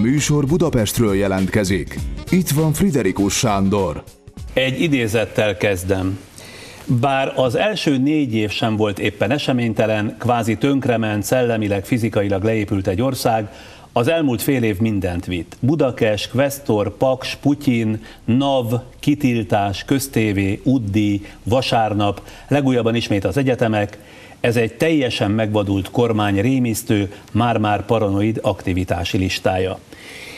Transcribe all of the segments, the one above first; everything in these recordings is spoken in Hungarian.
műsor Budapestről jelentkezik. Itt van Friderikus Sándor. Egy idézettel kezdem. Bár az első négy év sem volt éppen eseménytelen, kvázi tönkrement, szellemileg, fizikailag leépült egy ország, az elmúlt fél év mindent vitt. Budakes, Questor, Paks, Putyin, NAV, kitiltás, köztévé, Uddi, vasárnap, legújabban ismét az egyetemek. Ez egy teljesen megvadult kormány rémisztő, már-már paranoid aktivitási listája.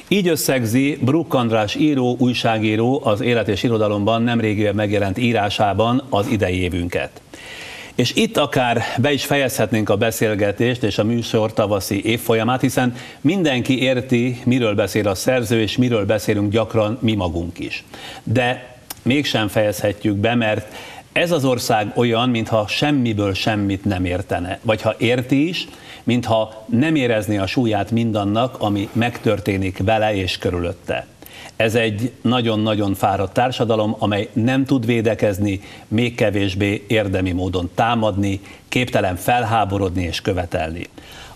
Így összegzi Bruk András író, újságíró az Élet és Irodalomban nemrégiben megjelent írásában az idei évünket. És itt akár be is fejezhetnénk a beszélgetést és a műsor tavaszi évfolyamát, hiszen mindenki érti, miről beszél a szerző, és miről beszélünk gyakran mi magunk is. De mégsem fejezhetjük be, mert ez az ország olyan, mintha semmiből semmit nem értene. Vagy ha érti is, mintha nem érezné a súlyát mindannak, ami megtörténik vele és körülötte. Ez egy nagyon-nagyon fáradt társadalom, amely nem tud védekezni, még kevésbé érdemi módon támadni, képtelen felháborodni és követelni.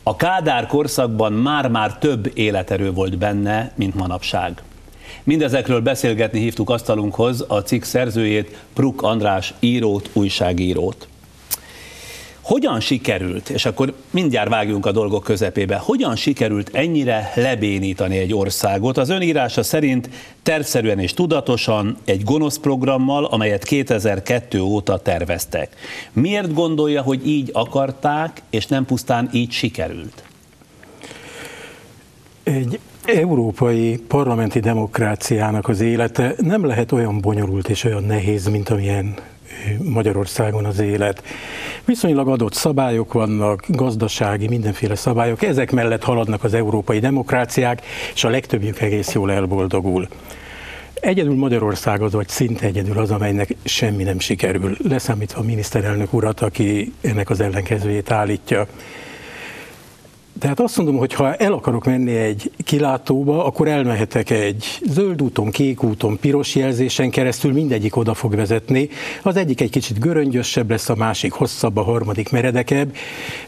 A Kádár korszakban már-már több életerő volt benne, mint manapság. Mindezekről beszélgetni hívtuk asztalunkhoz a cikk szerzőjét, Pruk András írót, újságírót. Hogyan sikerült, és akkor mindjárt vágjunk a dolgok közepébe, hogyan sikerült ennyire lebénítani egy országot? Az önírása szerint tervszerűen és tudatosan egy gonosz programmal, amelyet 2002 óta terveztek. Miért gondolja, hogy így akarták, és nem pusztán így sikerült? Egy európai parlamenti demokráciának az élete nem lehet olyan bonyolult és olyan nehéz, mint amilyen Magyarországon az élet. Viszonylag adott szabályok vannak, gazdasági, mindenféle szabályok, ezek mellett haladnak az európai demokráciák, és a legtöbbjük egész jól elboldogul. Egyedül Magyarország az, vagy szinte egyedül az, amelynek semmi nem sikerül, leszámítva a miniszterelnök urat, aki ennek az ellenkezőjét állítja. Tehát azt mondom, hogy ha el akarok menni egy kilátóba, akkor elmehetek egy zöld úton, kék úton, piros jelzésen keresztül, mindegyik oda fog vezetni. Az egyik egy kicsit göröngyösebb lesz, a másik hosszabb, a harmadik meredekebb,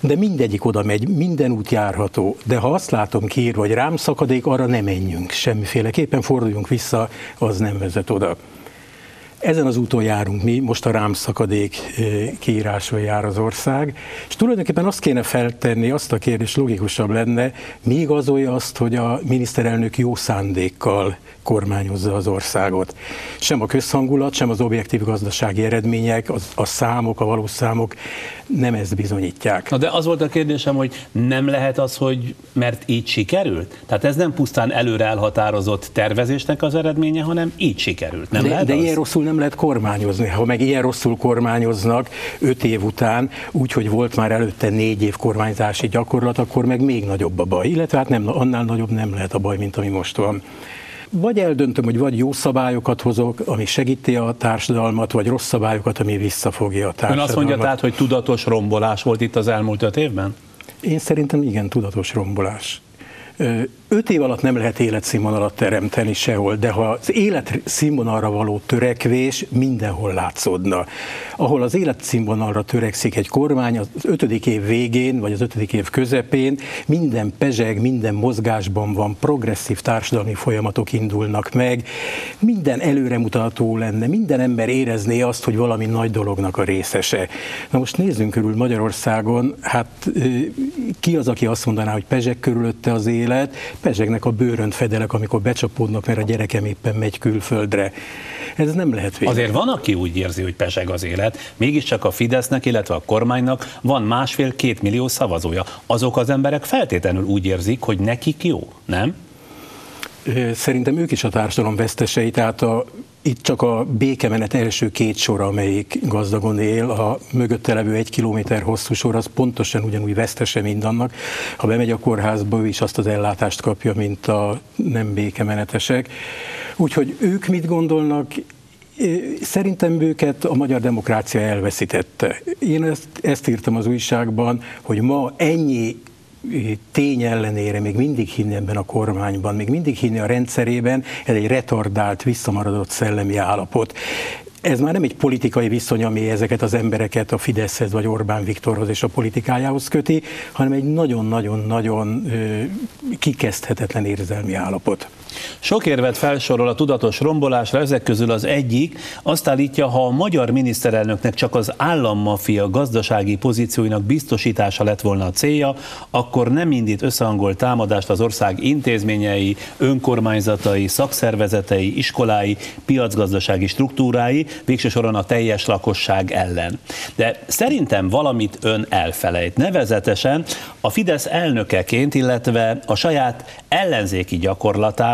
de mindegyik oda megy, minden út járható. De ha azt látom kiír, vagy rám szakadék, arra nem menjünk semmiféleképpen, forduljunk vissza, az nem vezet oda. Ezen az úton járunk mi, most a rám szakadék eh, kiírásról jár az ország, és tulajdonképpen azt kéne feltenni, azt a kérdés logikusabb lenne, mi igazolja azt, hogy a miniszterelnök jó szándékkal kormányozza az országot. Sem a közhangulat, sem az objektív gazdasági eredmények, az, a számok, a valós számok nem ezt bizonyítják. Na de az volt a kérdésem, hogy nem lehet az, hogy mert így sikerült? Tehát ez nem pusztán előre elhatározott tervezésnek az eredménye, hanem így sikerült. Nem de, lehet de az? ilyen rosszul nem lehet kormányozni. Ha meg ilyen rosszul kormányoznak öt év után, úgyhogy volt már előtte négy év kormányzási gyakorlat, akkor meg még nagyobb a baj. Illetve hát nem, annál nagyobb nem lehet a baj, mint ami most van vagy eldöntöm, hogy vagy jó szabályokat hozok, ami segíti a társadalmat, vagy rossz szabályokat, ami visszafogja a társadalmat. Ön azt mondja tehát, hogy tudatos rombolás volt itt az elmúlt öt évben? Én szerintem igen, tudatos rombolás. Öt év alatt nem lehet életszínvonalat teremteni sehol, de ha az életszínvonalra való törekvés mindenhol látszódna. Ahol az életszínvonalra törekszik egy kormány, az ötödik év végén, vagy az ötödik év közepén minden pezseg, minden mozgásban van, progresszív társadalmi folyamatok indulnak meg, minden előremutató lenne, minden ember érezné azt, hogy valami nagy dolognak a részese. Na most nézzünk körül Magyarországon, hát ki az, aki azt mondaná, hogy pezseg körülötte az élet, pezsegnek a bőrön fedelek, amikor becsapódnak, mert a gyerekem éppen megy külföldre. Ez nem lehet végül. Azért van, aki úgy érzi, hogy pezseg az élet, mégiscsak a Fidesznek, illetve a kormánynak van másfél-két millió szavazója. Azok az emberek feltétlenül úgy érzik, hogy nekik jó, nem? Szerintem ők is a társadalom vesztesei, tehát a itt csak a békemenet első két sor, amelyik gazdagon él, a mögötte levő egy kilométer hosszú sor, az pontosan ugyanúgy vesztese mindannak. Ha bemegy a kórházba, ő is azt az ellátást kapja, mint a nem békemenetesek. Úgyhogy ők mit gondolnak, Szerintem őket a magyar demokrácia elveszítette. Én ezt, ezt írtam az újságban, hogy ma ennyi tény ellenére még mindig hinni ebben a kormányban, még mindig hinni a rendszerében, ez egy retardált, visszamaradott szellemi állapot. ez már nem egy politikai viszony, ami ezeket az embereket a Fideszhez vagy Orbán Viktorhoz és a politikájához köti, hanem egy nagyon-nagyon-nagyon kikezdhetetlen érzelmi állapot. Sok érvet felsorol a tudatos rombolásra, ezek közül az egyik azt állítja, ha a magyar miniszterelnöknek csak az állammafia gazdasági pozícióinak biztosítása lett volna a célja, akkor nem indít összehangolt támadást az ország intézményei, önkormányzatai, szakszervezetei, iskolái, piacgazdasági struktúrái, végső soron a teljes lakosság ellen. De szerintem valamit ön elfelejt. Nevezetesen a Fidesz elnökeként, illetve a saját ellenzéki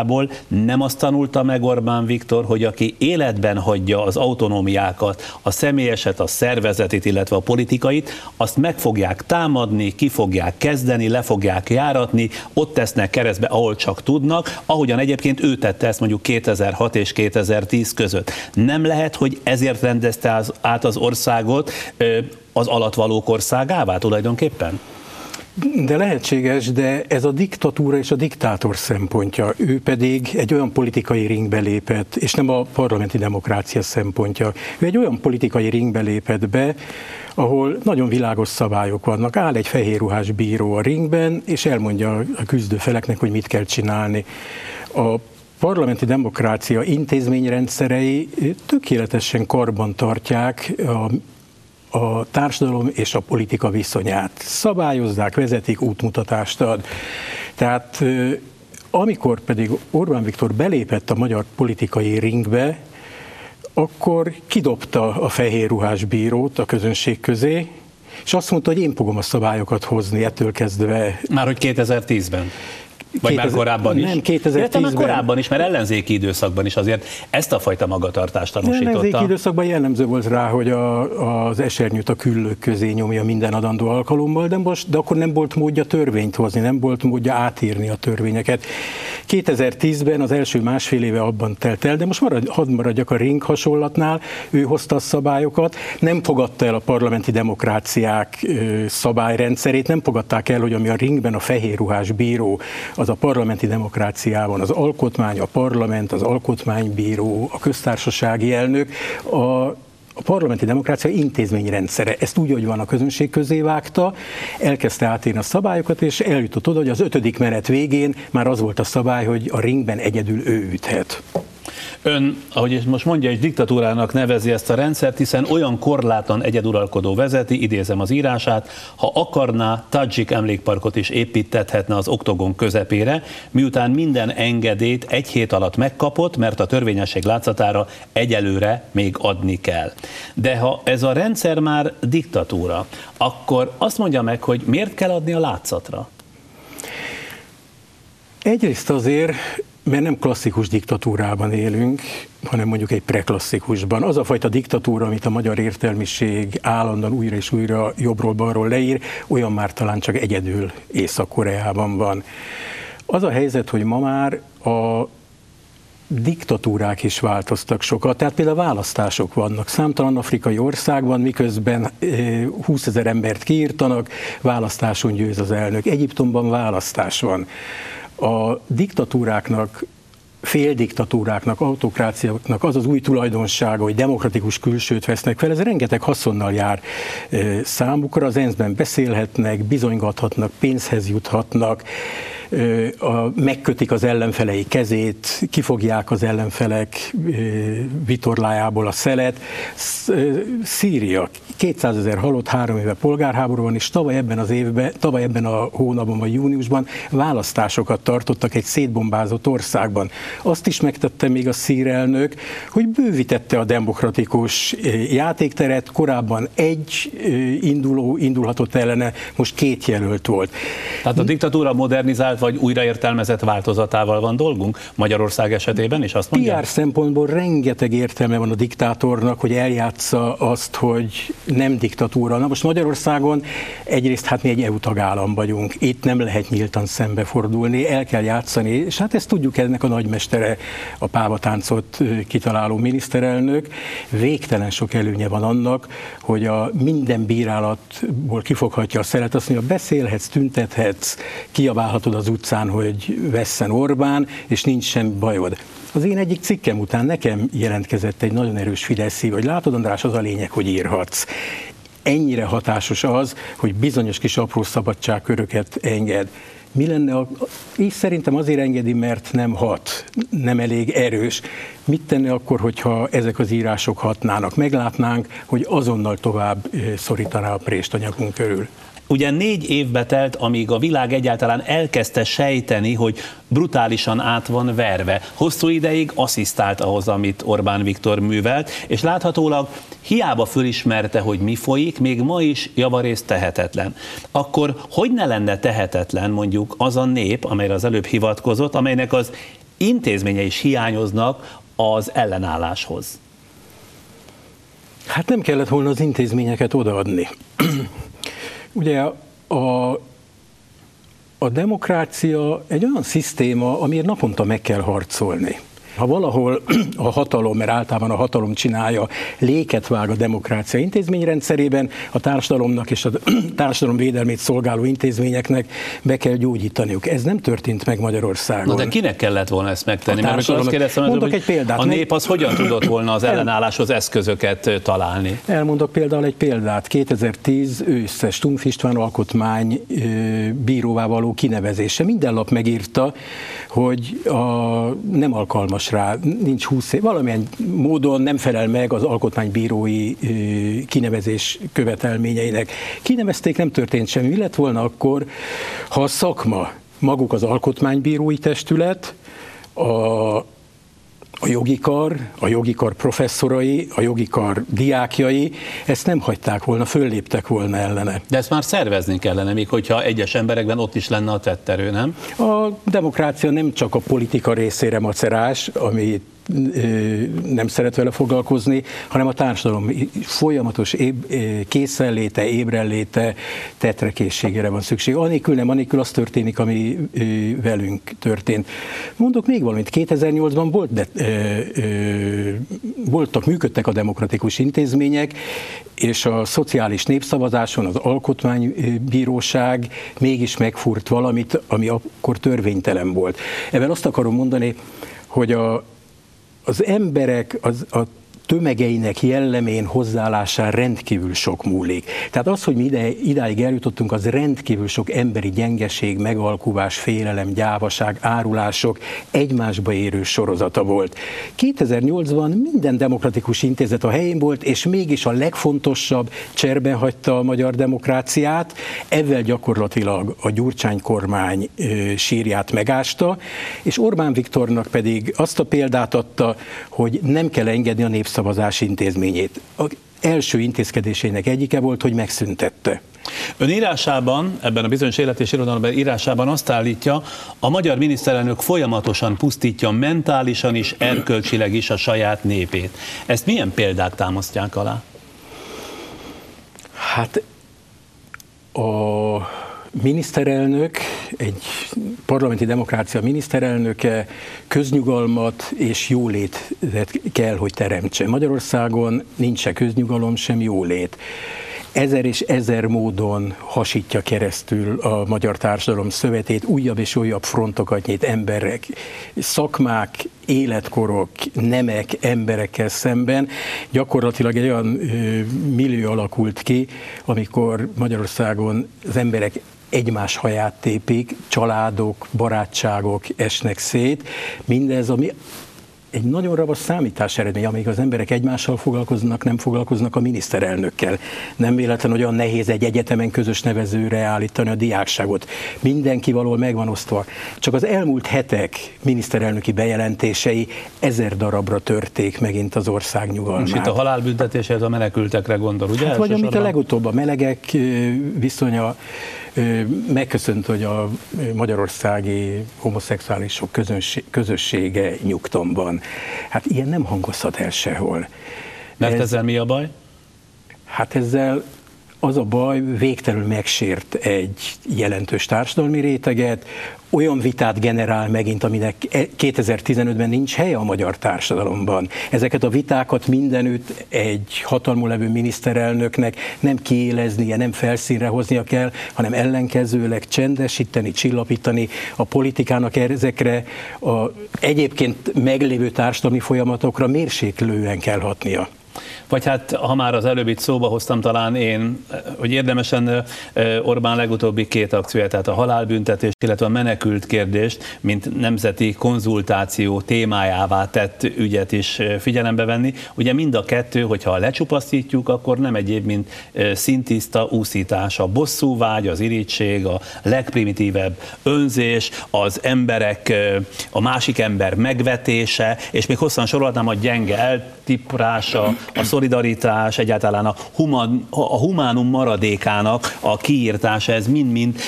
gyakorlatából nem azt tanulta meg Orbán Viktor, hogy aki életben hagyja az autonómiákat, a személyeset, a szervezetét, illetve a politikait, azt meg fogják támadni, ki fogják kezdeni, le fogják járatni, ott tesznek keresztbe, ahol csak tudnak, ahogyan egyébként ő tette ezt mondjuk 2006 és 2010 között. Nem lehet, hogy ezért rendezte át az országot az alatvalók országává tulajdonképpen? De lehetséges, de ez a diktatúra és a diktátor szempontja. Ő pedig egy olyan politikai ringbe lépett, és nem a parlamenti demokrácia szempontja. Ő egy olyan politikai ringbe lépett be, ahol nagyon világos szabályok vannak. Áll egy fehér ruhás bíró a ringben, és elmondja a küzdő feleknek, hogy mit kell csinálni. A parlamenti demokrácia intézményrendszerei tökéletesen karban tartják a a társadalom és a politika viszonyát. Szabályozzák, vezetik, útmutatást ad. Tehát amikor pedig Orbán Viktor belépett a magyar politikai ringbe, akkor kidobta a fehér ruhás bírót a közönség közé, és azt mondta, hogy én fogom a szabályokat hozni ettől kezdve. Már hogy 2010-ben. Vagy 2000, már korábban is? Nem, 2010-ben. már korábban is, mert ellenzéki időszakban is azért ezt a fajta magatartást tanúsította. Ellenzéki időszakban jellemző volt rá, hogy a, az esernyőt a küllők közé nyomja minden adandó alkalommal, de, most, de akkor nem volt módja törvényt hozni, nem volt módja átírni a törvényeket. 2010-ben az első másfél éve abban telt el, de most marad, hadd maradjak a ring hasonlatnál, ő hozta a szabályokat, nem fogadta el a parlamenti demokráciák szabályrendszerét, nem fogadták el, hogy ami a ringben a fehér ruhás bíró, az a parlamenti demokráciában az alkotmány, a parlament, az alkotmánybíró, a köztársasági elnök, a a parlamenti demokrácia intézményrendszere. Ezt úgy, hogy van a közönség közé vágta, elkezdte átírni a szabályokat, és eljutott oda, hogy az ötödik menet végén már az volt a szabály, hogy a ringben egyedül ő üthet. Ön, ahogy most mondja, egy diktatúrának nevezi ezt a rendszert, hiszen olyan korlátlan egyeduralkodó vezeti, idézem az írását, ha akarná, Tajik emlékparkot is építethetne az oktogon közepére, miután minden engedélyt egy hét alatt megkapott, mert a törvényesség látszatára egyelőre még adni kell. De ha ez a rendszer már diktatúra, akkor azt mondja meg, hogy miért kell adni a látszatra? Egyrészt azért, mert nem klasszikus diktatúrában élünk, hanem mondjuk egy preklasszikusban. Az a fajta diktatúra, amit a magyar értelmiség állandóan újra és újra jobbról-balról leír, olyan már talán csak egyedül Észak-Koreában van. Az a helyzet, hogy ma már a diktatúrák is változtak sokat, tehát például választások vannak. Számtalan afrikai országban, miközben 20 eh, ezer embert kiírtanak, választáson győz az elnök. Egyiptomban választás van a diktatúráknak féldiktatúráknak, autokráciáknak az az új tulajdonsága, hogy demokratikus külsőt vesznek fel, ez rengeteg haszonnal jár számukra, az ENSZ-ben beszélhetnek, bizonygathatnak, pénzhez juthatnak, a, megkötik az ellenfelei kezét, kifogják az ellenfelek vitorlájából a szelet. Szíria 200 ezer halott, három éve polgárháború van, és tavaly ebben az évben, tavaly ebben a hónapban vagy júniusban választásokat tartottak egy szétbombázott országban. Azt is megtette még a szír elnök, hogy bővítette a demokratikus játékteret, korábban egy induló indulhatott ellene, most két jelölt volt. Tehát a diktatúra modernizált vagy újraértelmezett változatával van dolgunk Magyarország esetében is, azt mondja? PR szempontból rengeteg értelme van a diktátornak, hogy eljátsza azt, hogy nem diktatúra. Na most Magyarországon egyrészt hát mi egy EU tagállam vagyunk, itt nem lehet nyíltan szembefordulni, el kell játszani, és hát ezt tudjuk ennek a nagymestere, a pávatáncot kitaláló miniszterelnök. Végtelen sok előnye van annak, hogy a minden bírálatból kifoghatja a szeret, azt mondja, beszélhetsz, tüntethetsz, kiabálhatod az az utcán, hogy vesszen Orbán, és nincs sem bajod. Az én egyik cikkem után nekem jelentkezett egy nagyon erős Fidesz hogy látod András, az a lényeg, hogy írhatsz ennyire hatásos az, hogy bizonyos kis apró szabadságköröket enged. Mi lenne, a, és szerintem azért engedi, mert nem hat, nem elég erős. Mit tenne akkor, hogyha ezek az írások hatnának? Meglátnánk, hogy azonnal tovább szorítaná a prést körül. Ugye négy évbe telt, amíg a világ egyáltalán elkezdte sejteni, hogy brutálisan át van verve. Hosszú ideig asszisztált ahhoz, amit Orbán Viktor művelt, és láthatólag hiába fölismerte, hogy mi folyik, még ma is javarészt tehetetlen. Akkor hogy ne lenne tehetetlen mondjuk az a nép, amelyre az előbb hivatkozott, amelynek az intézménye is hiányoznak az ellenálláshoz? Hát nem kellett volna az intézményeket odaadni. Ugye a, a demokrácia egy olyan szisztéma, amiért naponta meg kell harcolni. Ha valahol a hatalom, mert általában a hatalom csinálja, léket vág a demokrácia intézményrendszerében, a társadalomnak és a társadalom védelmét szolgáló intézményeknek be kell gyógyítaniuk. Ez nem történt meg Magyarországon. Na de kinek kellett volna ezt megtenni? Mert most azt kérdeztem, Mondok hogy egy példát. A nép az hogyan tudott volna az ellenálláshoz eszközöket találni? Elmondok például egy példát. 2010 ősze Stumpf István alkotmány bíróvá való kinevezése. Minden lap megírta, hogy a, nem alkalmas alkalmas rá, nincs 20 év, valamilyen módon nem felel meg az alkotmánybírói kinevezés követelményeinek. Kinevezték, nem történt semmi. Mi lett volna akkor, ha a szakma, maguk az alkotmánybírói testület, a a jogi kar, a jogi kar professzorai, a jogi kar diákjai ezt nem hagyták volna, fölléptek volna ellene. De ezt már szervezni kellene, még hogyha egyes emberekben ott is lenne a tetterő, nem? A demokrácia nem csak a politika részére macerás, amit nem szeret vele foglalkozni, hanem a társadalom folyamatos éb, készenléte, ébrenléte, tetrekészségére van szükség. Anélkül nem, anélkül az történik, ami velünk történt. Mondok még valamit, 2008-ban volt, de, ö, ö, voltak, működtek a demokratikus intézmények, és a szociális népszavazáson az alkotmánybíróság mégis megfúrt valamit, ami akkor törvénytelen volt. Ebben azt akarom mondani, hogy a, az emberek, az, a tömegeinek jellemén hozzáállásán rendkívül sok múlik. Tehát az, hogy mi ide, idáig eljutottunk, az rendkívül sok emberi gyengeség, megalkuvás, félelem, gyávaság, árulások egymásba érő sorozata volt. 2008-ban minden demokratikus intézet a helyén volt, és mégis a legfontosabb cserben hagyta a magyar demokráciát, ezzel gyakorlatilag a Gyurcsány kormány sírját megásta, és Orbán Viktornak pedig azt a példát adta, hogy nem kell engedni a népsz népszavazás intézményét. A első intézkedésének egyike volt, hogy megszüntette. Ön írásában, ebben a bizonyos élet és irodalomban írásában azt állítja, a magyar miniszterelnök folyamatosan pusztítja mentálisan is, erkölcsileg is a saját népét. Ezt milyen példák támasztják alá? Hát a miniszterelnök, egy parlamenti demokrácia miniszterelnöke köznyugalmat és jólétet kell, hogy teremtse. Magyarországon nincs se köznyugalom, sem jólét ezer és ezer módon hasítja keresztül a magyar társadalom szövetét, újabb és újabb frontokat nyit emberek, szakmák, életkorok, nemek, emberekkel szemben. Gyakorlatilag egy olyan millió alakult ki, amikor Magyarországon az emberek egymás haját tépik, családok, barátságok esnek szét. Mindez, ami egy nagyon ravasz számítás eredmény, amíg az emberek egymással foglalkoznak, nem foglalkoznak a miniszterelnökkel. Nem véletlen, hogy olyan nehéz egy egyetemen közös nevezőre állítani a diákságot. Mindenki valahol megvan osztva. Csak az elmúlt hetek miniszterelnöki bejelentései ezer darabra törték megint az ország nyugalmát. Most itt a halálbüntetéshez a menekültekre gondol, ugye? Hát vagy amit a legutóbb a melegek viszonya, megköszönt, hogy a magyarországi homoszexuálisok közössége nyugtomban. Hát ilyen nem hangozhat el sehol. Mert Ez, ezzel mi a baj? Hát ezzel az a baj, végtelenül megsért egy jelentős társadalmi réteget, olyan vitát generál megint, aminek 2015-ben e- nincs helye a magyar társadalomban. Ezeket a vitákat mindenütt egy hatalmú levő miniszterelnöknek nem kiéleznie, nem felszínre hoznia kell, hanem ellenkezőleg csendesíteni, csillapítani a politikának ezekre a egyébként meglévő társadalmi folyamatokra mérséklően kell hatnia. Vagy hát, ha már az előbb itt szóba hoztam talán én, hogy érdemesen Orbán legutóbbi két akcióját, tehát a halálbüntetés, illetve a menekült kérdést, mint nemzeti konzultáció témájává tett ügyet is figyelembe venni. Ugye mind a kettő, hogyha lecsupaszítjuk, akkor nem egyéb, mint szintiszta úszítás, a bosszúvágy, az irítség, a legprimitívebb önzés, az emberek, a másik ember megvetése, és még hosszan sorolhatnám a gyenge eltiprása, a szolidaritás, egyáltalán a, human, a humánum maradékának a kiírtása, ez mind-mind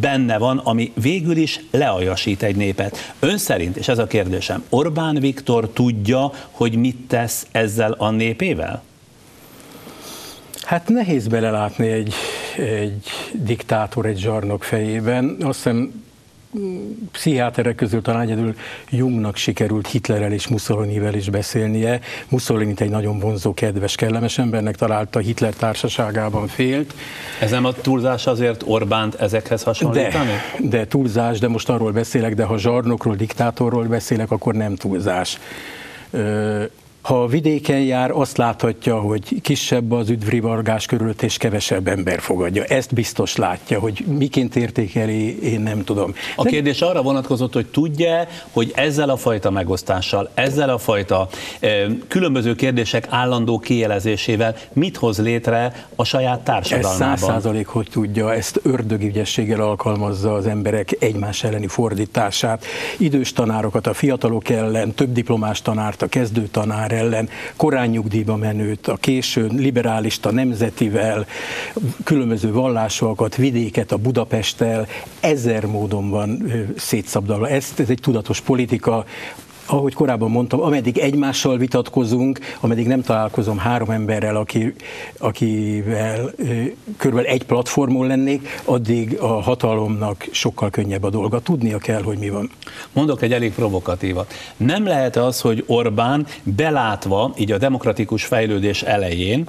benne van, ami végül is leajasít egy népet. Ön szerint, és ez a kérdésem, Orbán Viktor tudja, hogy mit tesz ezzel a népével? Hát nehéz belelátni egy, egy diktátor egy zsarnok fejében. Azt hiszem pszichiáterek közül talán egyedül Jungnak sikerült Hitlerrel és Mussolinivel is beszélnie. Mussolini egy nagyon vonzó, kedves, kellemes embernek találta, Hitler társaságában félt. Ez nem a túlzás azért Orbánt ezekhez hasonlítani? De, de túlzás, de most arról beszélek, de ha zsarnokról, diktátorról beszélek, akkor nem túlzás. Ö- ha vidéken jár, azt láthatja, hogy kisebb az üdvrivargás körülött, és kevesebb ember fogadja. Ezt biztos látja, hogy miként értékeli, én nem tudom. A kérdés arra vonatkozott, hogy tudja, hogy ezzel a fajta megosztással, ezzel a fajta e, különböző kérdések állandó kijelezésével mit hoz létre a saját társadalmában? Ez száz százalék, hogy tudja, ezt ördögügyességgel alkalmazza az emberek egymás elleni fordítását. Idős tanárokat a fiatalok ellen, több diplomás tanárt a kezdő tanár ellen, korán nyugdíjba menőt, a későn liberálista nemzetivel, különböző vallásokat, vidéket a Budapesttel, ezer módon van szétszabdalva. Ez, ez egy tudatos politika, ahogy korábban mondtam, ameddig egymással vitatkozunk, ameddig nem találkozom három emberrel, aki, akivel körülbelül egy platformon lennék, addig a hatalomnak sokkal könnyebb a dolga. Tudnia kell, hogy mi van. Mondok egy elég provokatívat. Nem lehet az, hogy Orbán belátva, így a demokratikus fejlődés elején,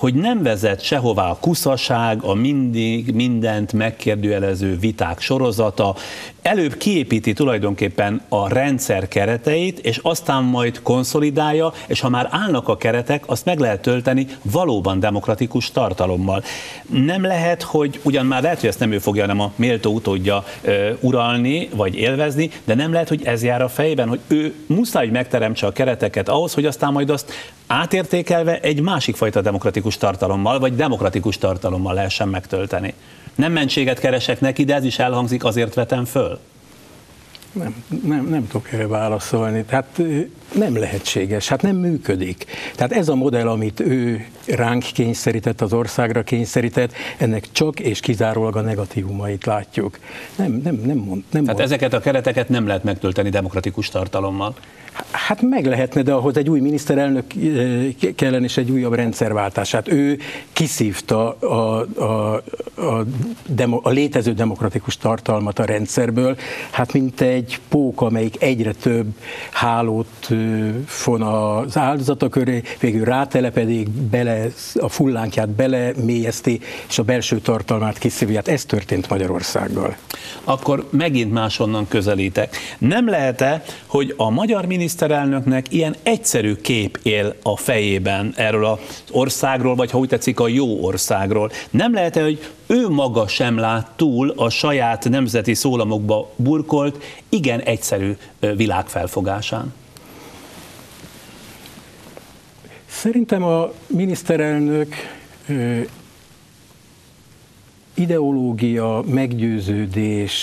hogy nem vezet sehová a kuszaság, a mindig mindent megkérdőjelező viták sorozata, előbb kiépíti tulajdonképpen a rendszer kereteit, és aztán majd konszolidálja, és ha már állnak a keretek, azt meg lehet tölteni valóban demokratikus tartalommal. Nem lehet, hogy ugyan már lehet, hogy ezt nem ő fogja, hanem a méltó utódja ö, uralni, vagy élvezni, de nem lehet, hogy ez jár a fejében, hogy ő muszáj, hogy megteremtse a kereteket ahhoz, hogy aztán majd azt átértékelve egy másik fajta demokratikus tartalommal, vagy demokratikus tartalommal lehessen megtölteni. Nem mentséget keresek neki, de ez is elhangzik, azért vetem föl. Nem, nem, nem tudok erre válaszolni. Tehát nem lehetséges, hát nem működik. Tehát ez a modell, amit ő ránk kényszerített, az országra kényszerített, ennek csak és kizárólag a negatívumait látjuk. Nem, nem, nem mond. Nem Tehát mond. ezeket a kereteket nem lehet megtölteni demokratikus tartalommal. Hát meg lehetne, de ahhoz egy új miniszterelnök eh, kellene és egy újabb rendszerváltását. Ő kiszívta a, a, a, demo, a létező demokratikus tartalmat a rendszerből, hát mint egy pók, amelyik egyre több hálót fon az áldozata köré, végül rátelepedik, bele, a fullánkját belemélyezti, és a belső tartalmát kiszívja. Hát ez történt Magyarországgal. Akkor megint másonnan közelítek. Nem lehet-e, hogy a magyar miniszterelnöknek ilyen egyszerű kép él a fejében erről az országról, vagy ha úgy tetszik, a jó országról? Nem lehet-e, hogy ő maga sem lát túl a saját nemzeti szólamokba burkolt, igen egyszerű világfelfogásán? Szerintem a miniszterelnök ideológia, meggyőződés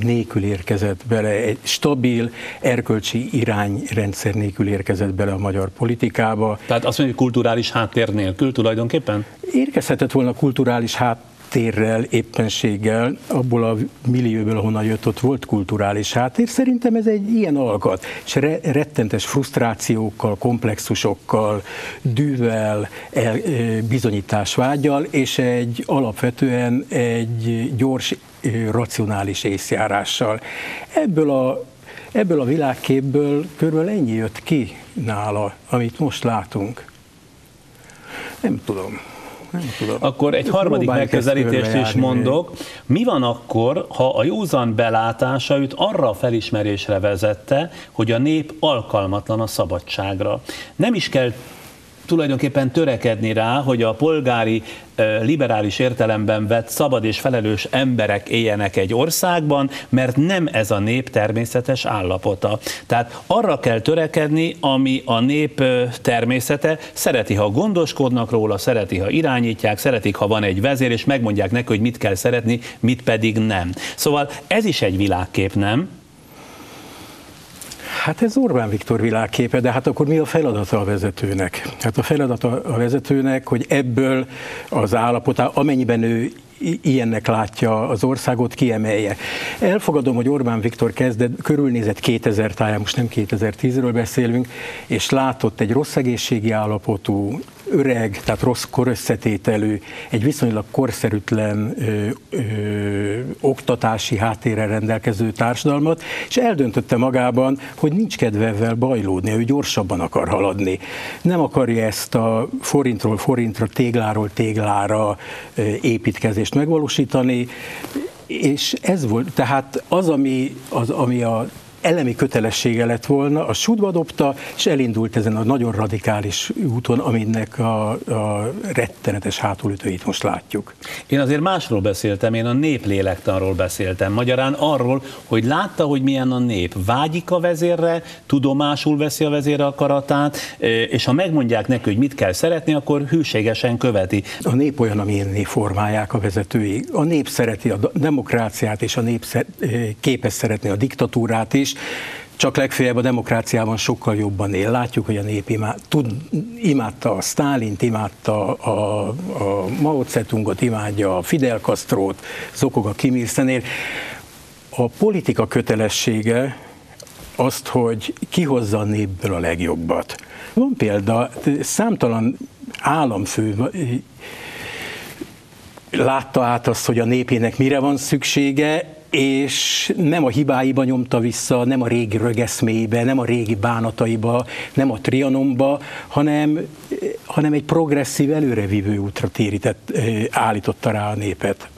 nélkül érkezett bele, egy stabil erkölcsi irányrendszer nélkül érkezett bele a magyar politikába. Tehát azt mondja, hogy kulturális háttér nélkül tulajdonképpen? Érkezhetett volna kulturális háttér háttérrel, éppenséggel, abból a millióból, ahonnan jött, ott volt kulturális háttér. Szerintem ez egy ilyen alkat, és rettentes frusztrációkkal, komplexusokkal, dűvel, el, bizonyításvágyal, és egy alapvetően egy gyors, racionális észjárással. Ebből a Ebből a világképből körülbelül ennyi jött ki nála, amit most látunk. Nem tudom. Akkor egy harmadik megközelítést is mondok. Mi van akkor, ha a józan belátása őt arra a felismerésre vezette, hogy a nép alkalmatlan a szabadságra? Nem is kell tulajdonképpen törekedni rá, hogy a polgári liberális értelemben vett szabad és felelős emberek éljenek egy országban, mert nem ez a nép természetes állapota. Tehát arra kell törekedni, ami a nép természete, szereti, ha gondoskodnak róla, szereti, ha irányítják, szeretik, ha van egy vezér, és megmondják neki, hogy mit kell szeretni, mit pedig nem. Szóval ez is egy világkép, nem? Hát ez Orbán Viktor világképe, de hát akkor mi a feladata a vezetőnek? Hát a feladata a vezetőnek, hogy ebből az állapotá, amennyiben ő ilyennek látja az országot, kiemelje. Elfogadom, hogy Orbán Viktor kezdett, körülnézett 2000 táján, most nem 2010-ről beszélünk, és látott egy rossz egészségi állapotú, öreg, tehát rossz korösszetételű, egy viszonylag korszerűtlen ö, ö, oktatási háttérrel rendelkező társadalmat, és eldöntötte magában, hogy nincs kedve ezzel bajlódni, ő gyorsabban akar haladni. Nem akarja ezt a forintról forintra, tégláról téglára építkezést megvalósítani, és ez volt, tehát az, ami, az, ami a elemi kötelessége lett volna, a sútba dobta, és elindult ezen a nagyon radikális úton, aminek a, a rettenetes hátulütőit most látjuk. Én azért másról beszéltem, én a néplélektanról beszéltem. Magyarán arról, hogy látta, hogy milyen a nép. Vágyik a vezérre, tudomásul veszi a vezér akaratát, és ha megmondják neki, hogy mit kell szeretni, akkor hűségesen követi. A nép olyan, amilyenné formálják a vezetői. A nép szereti a demokráciát, és a nép képes szeretni a diktatúrát is, csak legfeljebb a demokráciában sokkal jobban él. Látjuk, hogy a nép imád, tud, imádta a Stálint, imádta a, a Mao Zedongot, imádja a Fidel Castro-t, zokog a Kim il A politika kötelessége azt, hogy kihozza a népből a legjobbat. Van példa, számtalan államfő látta át azt, hogy a népének mire van szüksége, és nem a hibáiba nyomta vissza, nem a régi rögeszméibe, nem a régi bánataiba, nem a trianomba, hanem, hanem egy progresszív, előrevívő útra térített, állította rá a népet.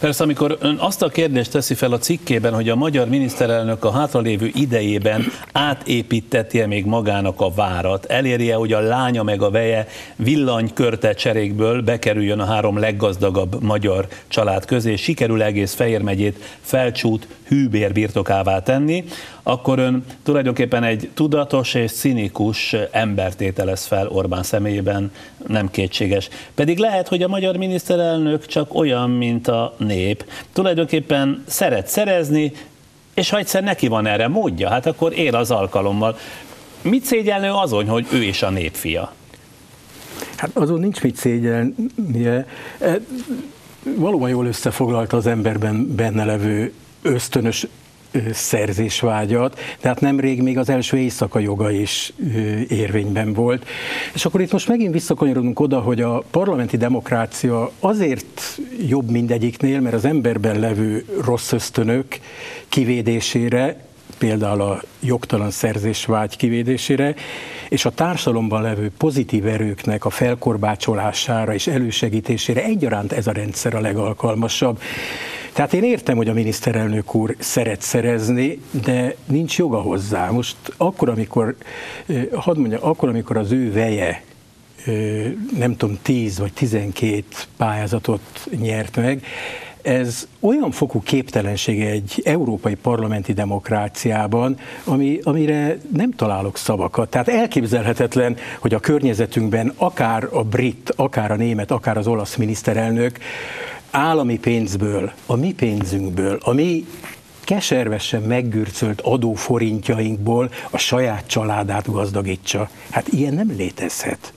Persze, amikor ön azt a kérdést teszi fel a cikkében, hogy a magyar miniszterelnök a hátralévő idejében átépítetje még magának a várat, elérje, hogy a lánya meg a veje villanykörte cserékből bekerüljön a három leggazdagabb magyar család közé, sikerül egész Fehér megyét felcsút hűbér birtokává tenni, akkor ön tulajdonképpen egy tudatos és cinikus embertételez fel Orbán személyében, nem kétséges. Pedig lehet, hogy a magyar miniszterelnök csak olyan, mint a nép. Tulajdonképpen szeret szerezni, és ha egyszer neki van erre módja, hát akkor él az alkalommal. Mit szégyelnő azon, hogy ő is a népfia? Hát azon nincs mit szégyelnie. E, valóban jól összefoglalta az emberben benne levő ösztönös szerzésvágyat, tehát nemrég még az első éjszaka joga is érvényben volt. És akkor itt most megint visszakanyarodunk oda, hogy a parlamenti demokrácia azért jobb mindegyiknél, mert az emberben levő rossz ösztönök kivédésére például a jogtalan szerzésvágy kivédésére, és a társadalomban levő pozitív erőknek a felkorbácsolására és elősegítésére egyaránt ez a rendszer a legalkalmasabb. Tehát én értem, hogy a miniszterelnök úr szeret szerezni, de nincs joga hozzá. Most akkor, amikor, hadd mondja, akkor, amikor az ő veje nem tudom, 10 vagy 12 pályázatot nyert meg, ez olyan fokú képtelenség egy európai parlamenti demokráciában, ami, amire nem találok szavakat. Tehát elképzelhetetlen, hogy a környezetünkben akár a brit, akár a német, akár az olasz miniszterelnök állami pénzből, a mi pénzünkből, a mi keservesen meggürcölt adóforintjainkból a saját családát gazdagítsa. Hát ilyen nem létezhet.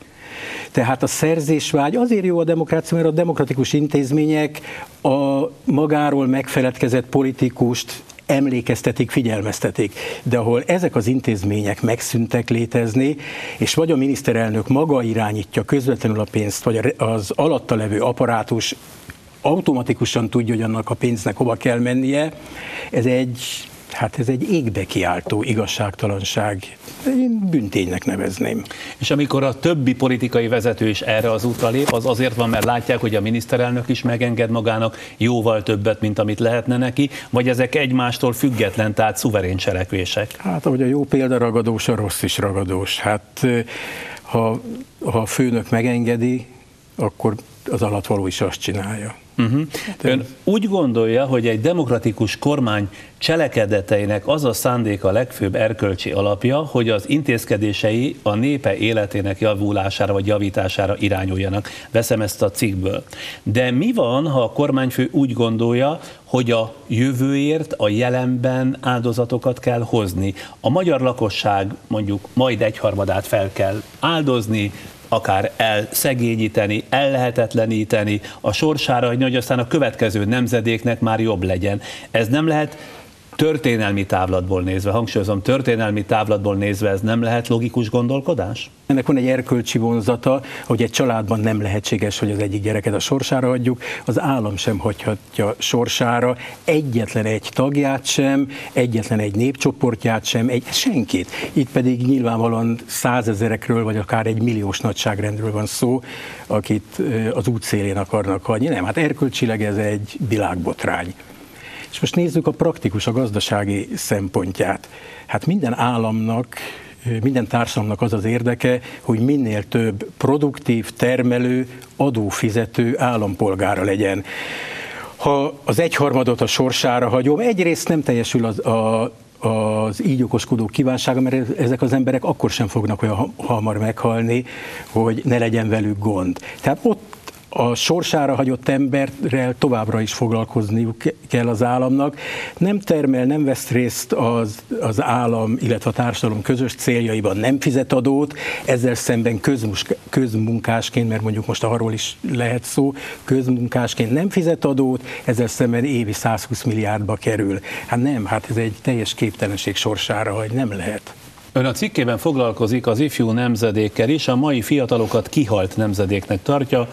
Tehát a szerzésvágy azért jó a demokrácia, mert a demokratikus intézmények a magáról megfeledkezett politikust emlékeztetik, figyelmeztetik. De ahol ezek az intézmények megszűntek létezni, és vagy a miniszterelnök maga irányítja közvetlenül a pénzt, vagy az alatta levő apparátus automatikusan tudja, hogy annak a pénznek hova kell mennie, ez egy Hát ez egy égbe kiáltó igazságtalanság. Én bünténynek nevezném. És amikor a többi politikai vezető is erre az útra lép, az azért van, mert látják, hogy a miniszterelnök is megenged magának jóval többet, mint amit lehetne neki, vagy ezek egymástól független, tehát szuverén cselekvések? Hát, ahogy a jó példa ragadós, a rossz is ragadós. Hát, ha, ha a főnök megengedi, akkor az alattvaló is azt csinálja. Uh-huh. Ön úgy gondolja, hogy egy demokratikus kormány cselekedeteinek az a szándéka a legfőbb erkölcsi alapja, hogy az intézkedései a népe életének javulására vagy javítására irányuljanak. Veszem ezt a cikkből. De mi van, ha a kormányfő úgy gondolja, hogy a jövőért a jelenben áldozatokat kell hozni. A magyar lakosság mondjuk majd egyharmadát fel kell áldozni, akár elszegényíteni, ellehetetleníteni a sorsára, hogy aztán a következő nemzedéknek már jobb legyen. Ez nem lehet történelmi távlatból nézve, hangsúlyozom, történelmi távlatból nézve ez nem lehet logikus gondolkodás? Ennek van egy erkölcsi vonzata, hogy egy családban nem lehetséges, hogy az egyik gyereket a sorsára adjuk, az állam sem hagyhatja sorsára egyetlen egy tagját sem, egyetlen egy népcsoportját sem, egy, senkit. Itt pedig nyilvánvalóan százezerekről, vagy akár egy milliós nagyságrendről van szó, akit az útszélén akarnak hagyni. Nem, hát erkölcsileg ez egy világbotrány. És most nézzük a praktikus, a gazdasági szempontját. Hát minden államnak minden társadalomnak az az érdeke, hogy minél több produktív, termelő, adófizető állampolgára legyen. Ha az egyharmadot a sorsára hagyom, egyrészt nem teljesül az, a, az így okoskodó kívánsága, mert ezek az emberek akkor sem fognak olyan hamar meghalni, hogy ne legyen velük gond. Tehát ott a sorsára hagyott emberrel továbbra is foglalkozniuk kell az államnak. Nem termel, nem vesz részt az, az állam, illetve a társadalom közös céljaiban, nem fizet adót, ezzel szemben közmunkásként, mert mondjuk most arról is lehet szó, közmunkásként nem fizet adót, ezzel szemben évi 120 milliárdba kerül. Hát nem, hát ez egy teljes képtelenség sorsára, hogy nem lehet. Ön a cikkében foglalkozik az ifjú nemzedékkel is, a mai fiatalokat kihalt nemzedéknek tartja,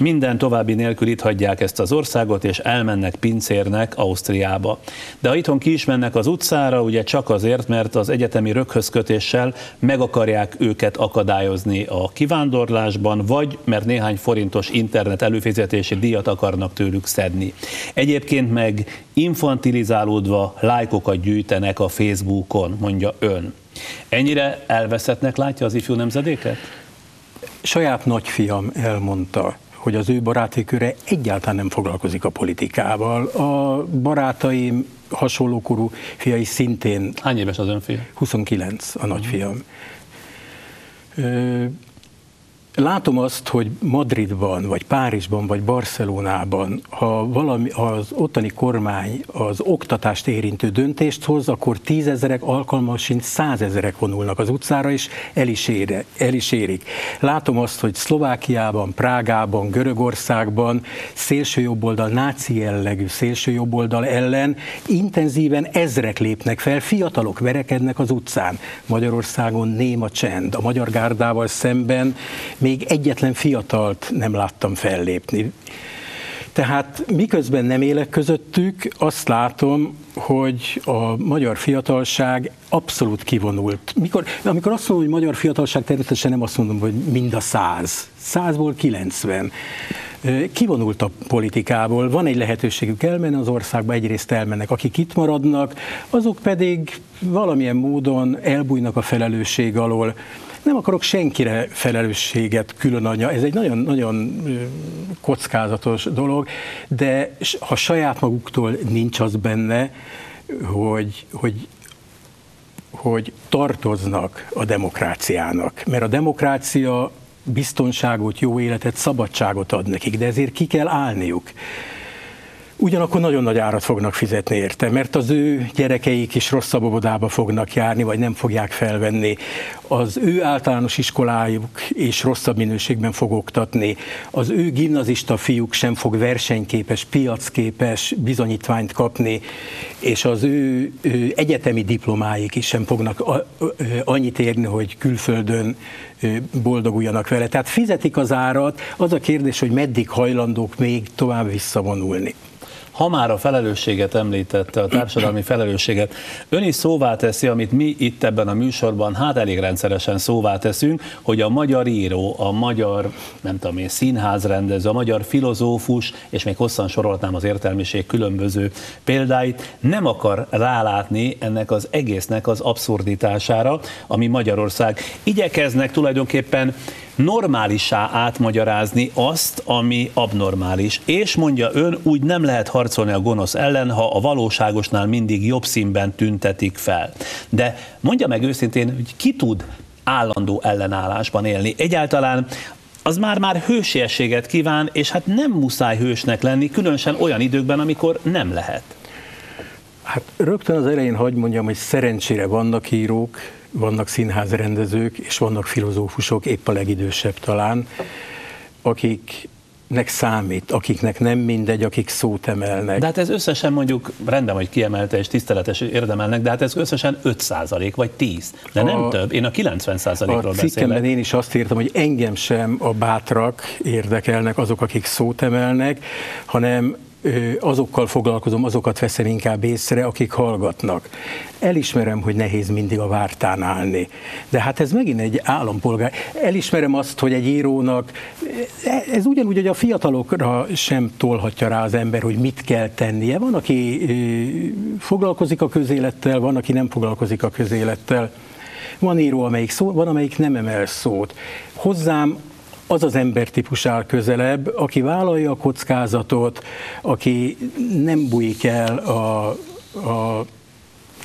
minden további nélkül itt hagyják ezt az országot, és elmennek pincérnek Ausztriába. De ha itthon ki is mennek az utcára, ugye csak azért, mert az egyetemi röghözkötéssel meg akarják őket akadályozni a kivándorlásban, vagy mert néhány forintos internet előfizetési díjat akarnak tőlük szedni. Egyébként meg infantilizálódva lájkokat gyűjtenek a Facebookon, mondja ön. Ennyire elveszettnek látja az ifjú nemzedéket? Saját nagyfiam elmondta, hogy az ő baráti köre egyáltalán nem foglalkozik a politikával. A barátaim hasonlókorú fiai szintén... Hány éves az ön fia? 29 a nagyfiam. Uh-huh. Látom azt, hogy Madridban, vagy Párizsban, vagy Barcelonában, ha valami az ottani kormány az oktatást érintő döntést hoz, akkor tízezerek, alkalmasint százezerek vonulnak az utcára, és el is, ére, el is érik. Látom azt, hogy Szlovákiában, Prágában, Görögországban szélsőjobboldal, náci jellegű szélsőjobboldal ellen intenzíven ezrek lépnek fel, fiatalok verekednek az utcán. Magyarországon néma csend. A magyar gárdával szemben még egyetlen fiatalt nem láttam fellépni. Tehát miközben nem élek közöttük, azt látom, hogy a magyar fiatalság abszolút kivonult. Mikor, amikor azt mondom, hogy magyar fiatalság, természetesen nem azt mondom, hogy mind a száz. Százból 90. Kivonult a politikából, van egy lehetőségük elmenni az országba, egyrészt elmennek. Akik itt maradnak, azok pedig valamilyen módon elbújnak a felelősség alól nem akarok senkire felelősséget külön adni, ez egy nagyon-nagyon kockázatos dolog, de ha saját maguktól nincs az benne, hogy, hogy hogy tartoznak a demokráciának, mert a demokrácia biztonságot, jó életet, szabadságot ad nekik, de ezért ki kell állniuk. Ugyanakkor nagyon nagy árat fognak fizetni érte, mert az ő gyerekeik is rosszabb óvodába fognak járni, vagy nem fogják felvenni. Az ő általános iskolájuk is rosszabb minőségben fog oktatni. Az ő gimnazista fiúk sem fog versenyképes, piacképes bizonyítványt kapni, és az ő, ő egyetemi diplomáik is sem fognak annyit érni, hogy külföldön boldoguljanak vele. Tehát fizetik az árat, az a kérdés, hogy meddig hajlandók még tovább visszavonulni ha már a felelősséget említette, a társadalmi felelősséget, ön is szóvá teszi, amit mi itt ebben a műsorban hát elég rendszeresen szóvá teszünk, hogy a magyar író, a magyar, nem tudom én, színházrendező, a magyar filozófus, és még hosszan sorolhatnám az értelmiség különböző példáit, nem akar rálátni ennek az egésznek az abszurditására, ami Magyarország. Igyekeznek tulajdonképpen normálisá átmagyarázni azt, ami abnormális. És mondja ön, úgy nem lehet harcolni a gonosz ellen, ha a valóságosnál mindig jobb színben tüntetik fel. De mondja meg őszintén, hogy ki tud állandó ellenállásban élni. Egyáltalán az már-már hősiességet kíván, és hát nem muszáj hősnek lenni, különösen olyan időkben, amikor nem lehet. Hát rögtön az elején hagyd mondjam, hogy szerencsére vannak írók, vannak színházrendezők, és vannak filozófusok, épp a legidősebb talán, akiknek számít, akiknek nem mindegy, akik szót emelnek. De hát ez összesen mondjuk, rendben, hogy kiemelte és tiszteletes érdemelnek, de hát ez összesen 5 vagy 10, de nem a, több. Én a 90 százalékról beszélek. én is azt írtam, hogy engem sem a bátrak érdekelnek azok, akik szót emelnek, hanem azokkal foglalkozom, azokat veszem inkább észre, akik hallgatnak. Elismerem, hogy nehéz mindig a vártán állni. De hát ez megint egy állampolgár. Elismerem azt, hogy egy írónak, ez ugyanúgy, hogy a fiatalokra sem tolhatja rá az ember, hogy mit kell tennie. Van, aki foglalkozik a közélettel, van, aki nem foglalkozik a közélettel. Van író, amelyik szó, van, amelyik nem emel szót. Hozzám az az embertípus áll közelebb, aki vállalja a kockázatot, aki nem bújik el a, a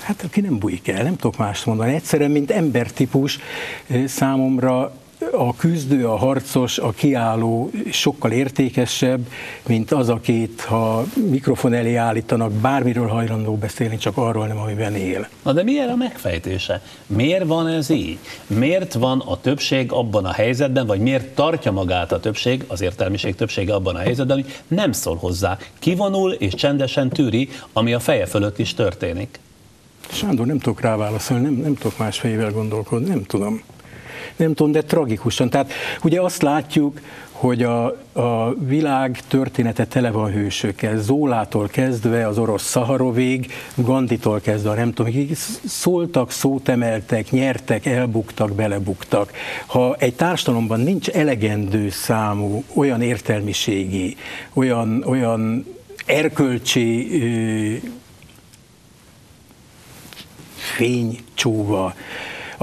hát aki nem bújik el, nem tudok mást mondani. Egyszerűen, mint embertípus számomra a küzdő, a harcos, a kiálló sokkal értékesebb, mint az, akit, ha mikrofon elé állítanak, bármiről hajlandó beszélni, csak arról nem, amiben él. Na de milyen a megfejtése? Miért van ez így? Miért van a többség abban a helyzetben, vagy miért tartja magát a többség, az értelmiség többsége abban a helyzetben, hogy nem szól hozzá, kivonul és csendesen tűri, ami a feje fölött is történik? Sándor, nem tudok rá válaszolni, nem, nem tudok más fejével gondolkodni, nem tudom nem tudom, de tragikusan. Tehát ugye azt látjuk, hogy a, a világ története tele van hősökkel, Zólától kezdve az orosz Szaharovig, Ganditól kezdve, nem tudom, szóltak, szót emeltek, nyertek, elbuktak, belebuktak. Ha egy társadalomban nincs elegendő számú olyan értelmiségi, olyan, olyan erkölcsi fénycsóva,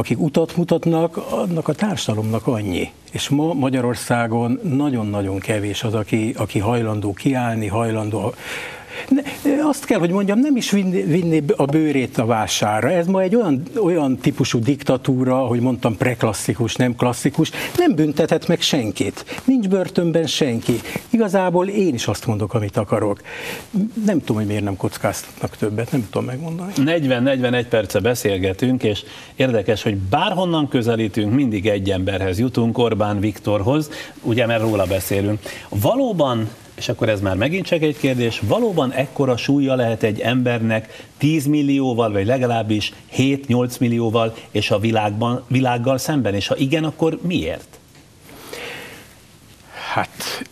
akik utat mutatnak, annak a társadalomnak annyi. És ma Magyarországon nagyon-nagyon kevés az, aki, aki hajlandó kiállni, hajlandó azt kell, hogy mondjam, nem is vinni, vinni a bőrét a vására. Ez ma egy olyan, olyan típusú diktatúra, hogy mondtam, preklasszikus, nem klasszikus, nem büntethet meg senkit. Nincs börtönben senki. Igazából én is azt mondok, amit akarok. Nem tudom, hogy miért nem kockáztatnak többet, nem tudom megmondani. 40-41 perce beszélgetünk, és érdekes, hogy bárhonnan közelítünk, mindig egy emberhez jutunk, Orbán Viktorhoz, ugye, mert róla beszélünk. Valóban és akkor ez már megint csak egy kérdés, valóban ekkora súlya lehet egy embernek 10 millióval, vagy legalábbis 7-8 millióval, és a világban, világgal szemben, és ha igen, akkor miért? Hát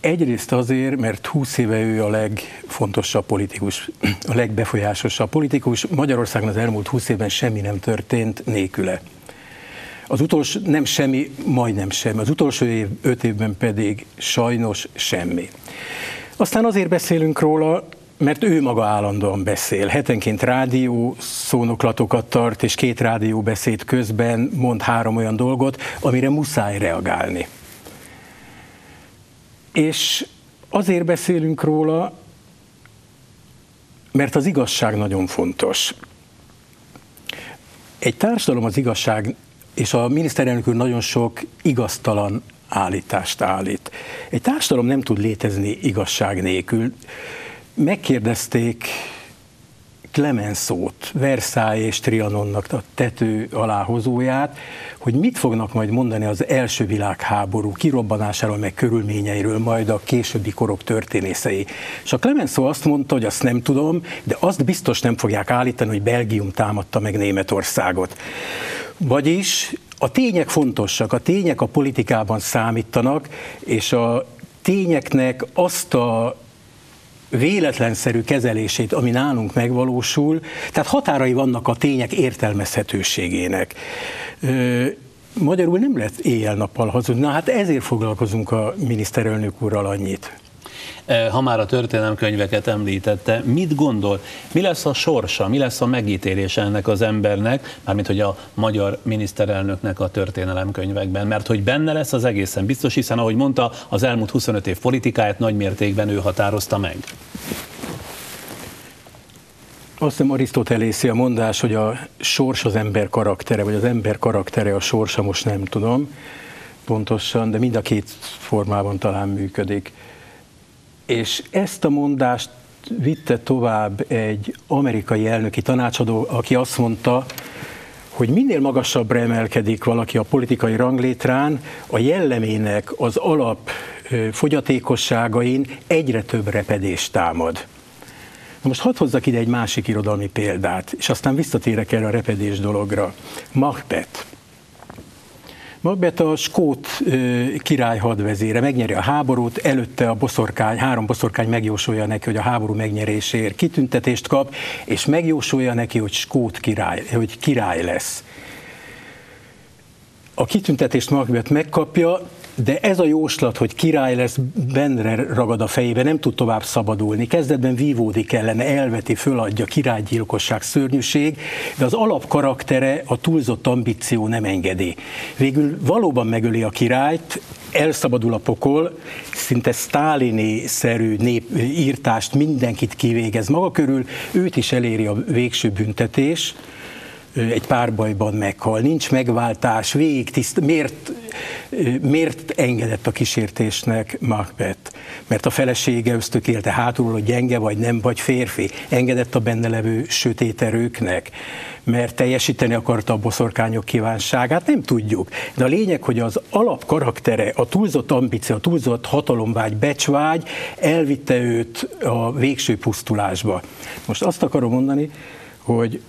egyrészt azért, mert 20 éve ő a legfontosabb politikus, a legbefolyásosabb politikus. Magyarországon az elmúlt 20 évben semmi nem történt nélküle. Az utolsó, nem semmi, majdnem semmi. Az utolsó év, öt évben pedig sajnos semmi. Aztán azért beszélünk róla, mert ő maga állandóan beszél. Hetenként rádió szónoklatokat tart, és két rádió beszéd közben mond három olyan dolgot, amire muszáj reagálni. És azért beszélünk róla, mert az igazság nagyon fontos. Egy társadalom az igazság és a miniszterelnök úr nagyon sok igaztalan állítást állít. Egy társadalom nem tud létezni igazság nélkül. megkérdezték Clemenceau-t, Versailles és Trianonnak a tető aláhozóját, hogy mit fognak majd mondani az első világháború kirobbanásáról, meg körülményeiről, majd a későbbi korok történészei. És a Clemenceau azt mondta, hogy azt nem tudom, de azt biztos nem fogják állítani, hogy Belgium támadta meg Németországot. Vagyis a tények fontosak, a tények a politikában számítanak, és a tényeknek azt a véletlenszerű kezelését, ami nálunk megvalósul, tehát határai vannak a tények értelmezhetőségének. Magyarul nem lehet éjjel-nappal hazudni. Na hát ezért foglalkozunk a miniszterelnök úrral annyit. Ha már a történelemkönyveket említette, mit gondol, mi lesz a sorsa, mi lesz a megítélése ennek az embernek, mármint hogy a magyar miniszterelnöknek a történelemkönyvekben, mert hogy benne lesz az egészen biztos, hiszen ahogy mondta, az elmúlt 25 év politikáját nagy mértékben ő határozta meg. Azt hiszem Arisztotelészi a mondás, hogy a sors az ember karaktere, vagy az ember karaktere a sorsa, most nem tudom pontosan, de mind a két formában talán működik. És ezt a mondást vitte tovább egy amerikai elnöki tanácsadó, aki azt mondta, hogy minél magasabbra emelkedik valaki a politikai ranglétrán, a jellemének az alap fogyatékosságain egyre több repedést támad. Na most hadd hozzak ide egy másik irodalmi példát, és aztán visszatérek erre a repedés dologra. Macbeth. Macbeth a skót király hadvezére megnyeri a háborút, előtte a boszorkány, három boszorkány megjósolja neki, hogy a háború megnyerésért kitüntetést kap, és megjósolja neki, hogy skót király, hogy király lesz. A kitüntetést Macbeth megkapja, de ez a jóslat, hogy király lesz, benne ragad a fejébe, nem tud tovább szabadulni. Kezdetben vívódik ellene, elveti, föladja, királygyilkosság, szörnyűség, de az alapkaraktere, a túlzott ambíció nem engedi. Végül valóban megöli a királyt, elszabadul a pokol, szinte sztálini-szerű nép, írtást mindenkit kivégez maga körül, őt is eléri a végső büntetés, egy párbajban meghal, nincs megváltás, végig tiszt, miért, miért engedett a kísértésnek Macbeth? Mert a felesége ösztökélte hátulról, hogy gyenge vagy nem vagy férfi, engedett a benne levő sötét erőknek, mert teljesíteni akarta a boszorkányok kívánságát, nem tudjuk. De a lényeg, hogy az alapkaraktere, a túlzott ambíció, a túlzott hatalomvágy, becsvágy elvitte őt a végső pusztulásba. Most azt akarom mondani, hogy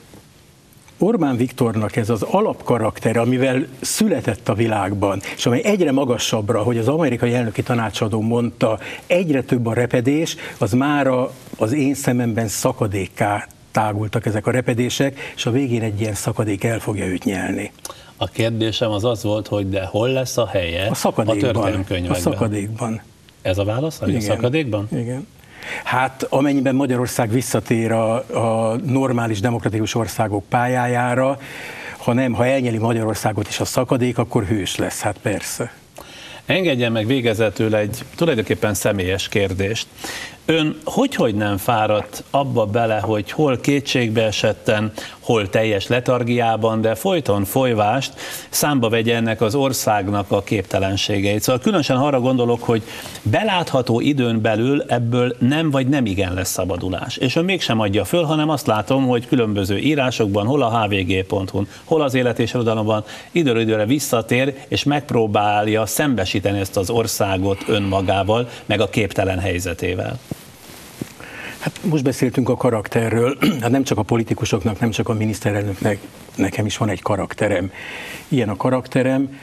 Orbán Viktornak ez az alapkarakter, amivel született a világban, és amely egyre magasabbra, hogy az amerikai elnöki tanácsadó mondta, egyre több a repedés, az mára az én szememben szakadékká tágultak ezek a repedések, és a végén egy ilyen szakadék el fogja őt nyelni. A kérdésem az az volt, hogy de hol lesz a helye a, szakadékban, a, a szakadékban. Ez a válasz? Igen. A szakadékban? Igen. Hát amennyiben Magyarország visszatér a, a normális demokratikus országok pályájára, ha nem, ha elnyeli Magyarországot is a szakadék, akkor hős lesz, hát persze. Engedjen meg végezetül egy tulajdonképpen személyes kérdést. Ön hogy, hogy nem fáradt abba bele, hogy hol kétségbe esetten, hol teljes letargiában, de folyton folyvást számba vegye ennek az országnak a képtelenségeit. Szóval különösen arra gondolok, hogy belátható időn belül ebből nem vagy nem igen lesz szabadulás. És ön mégsem adja föl, hanem azt látom, hogy különböző írásokban, hol a hvg.hu-n, hol az élet és irodalomban időről időre visszatér, és megpróbálja szembesíteni ezt az országot önmagával, meg a képtelen helyzetével. Hát most beszéltünk a karakterről, hát nem csak a politikusoknak, nem csak a miniszterelnöknek, nekem is van egy karakterem. Ilyen a karakterem,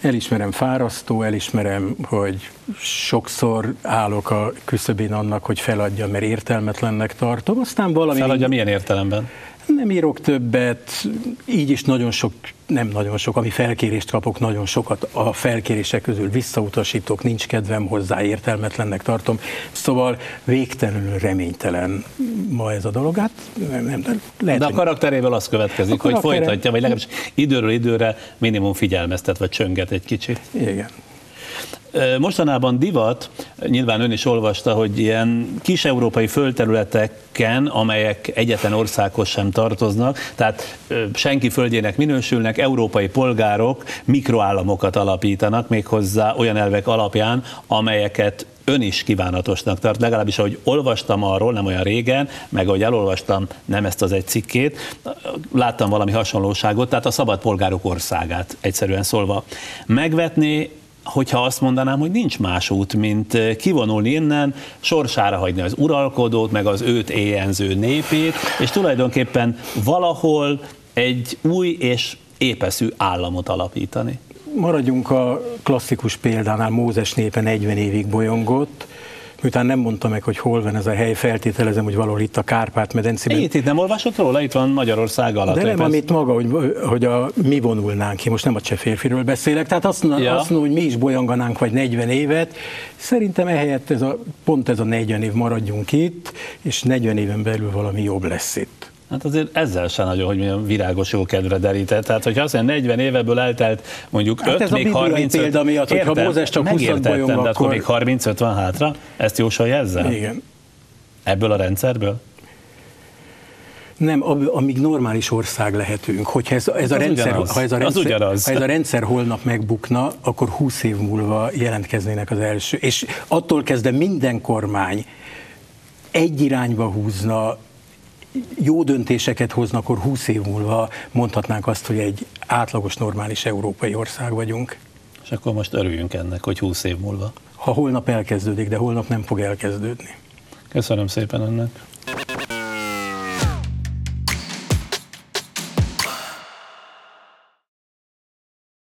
elismerem fárasztó, elismerem, hogy sokszor állok a küszöbén annak, hogy feladja, mert értelmetlennek tartom, aztán valami... Feladja milyen értelemben? Nem írok többet, így is nagyon sok, nem nagyon sok, ami felkérést kapok, nagyon sokat a felkérések közül visszautasítok, nincs kedvem hozzá, értelmetlennek tartom. Szóval végtelenül reménytelen ma ez a dolog. Hát nem, nem, lehet, De a karakterével az következik, hogy folytatja, vagy legalábbis időről időre minimum figyelmeztet, vagy csönget egy kicsit. Igen. Mostanában divat, nyilván ön is olvasta, hogy ilyen kis európai földterületeken, amelyek egyetlen országhoz sem tartoznak, tehát senki földjének minősülnek, európai polgárok mikroállamokat alapítanak, méghozzá olyan elvek alapján, amelyeket ön is kívánatosnak tart, legalábbis ahogy olvastam arról nem olyan régen, meg ahogy elolvastam nem ezt az egy cikkét, láttam valami hasonlóságot, tehát a szabad polgárok országát egyszerűen szólva. Megvetni hogyha azt mondanám, hogy nincs más út, mint kivonulni innen, sorsára hagyni az uralkodót, meg az őt éjenző népét, és tulajdonképpen valahol egy új és épeszű államot alapítani. Maradjunk a klasszikus példánál, Mózes népe 40 évig bolyongott, miután nem mondta meg, hogy hol van ez a hely, feltételezem, hogy valahol itt a Kárpát-medencében. Itt, itt nem olvasott róla? Itt van Magyarország alatt. De nem, amit maga, hogy, hogy a, mi vonulnánk ki, most nem a cseh férfiről beszélek, tehát azt, ja. azt mondom, hogy mi is bolyanganánk vagy 40 évet, szerintem ehelyett ez a, pont ez a 40 év maradjunk itt, és 40 éven belül valami jobb lesz itt. Hát azért ezzel sem nagyon, hogy milyen virágos jó kedvre derített. Tehát, hogyha azt mondja, 40 éveből eltelt mondjuk hát 5, ez még 30 példa miatt, hogyha Mózes csak 20 bolyong, akkor... akkor még 35 van hátra? Ezt jósolja ezzel? Igen. Ebből a rendszerből? Nem, amíg normális ország lehetünk. Hogyha ez, ez, a rendszer, ha ez a rendszer, ha ez a rendszer holnap megbukna, akkor 20 év múlva jelentkeznének az első. És attól kezdve minden kormány egy irányba húzna, jó döntéseket hoznak, akkor 20 év múlva mondhatnánk azt, hogy egy átlagos, normális európai ország vagyunk. És akkor most örüljünk ennek, hogy 20 év múlva. Ha holnap elkezdődik, de holnap nem fog elkezdődni. Köszönöm szépen ennek.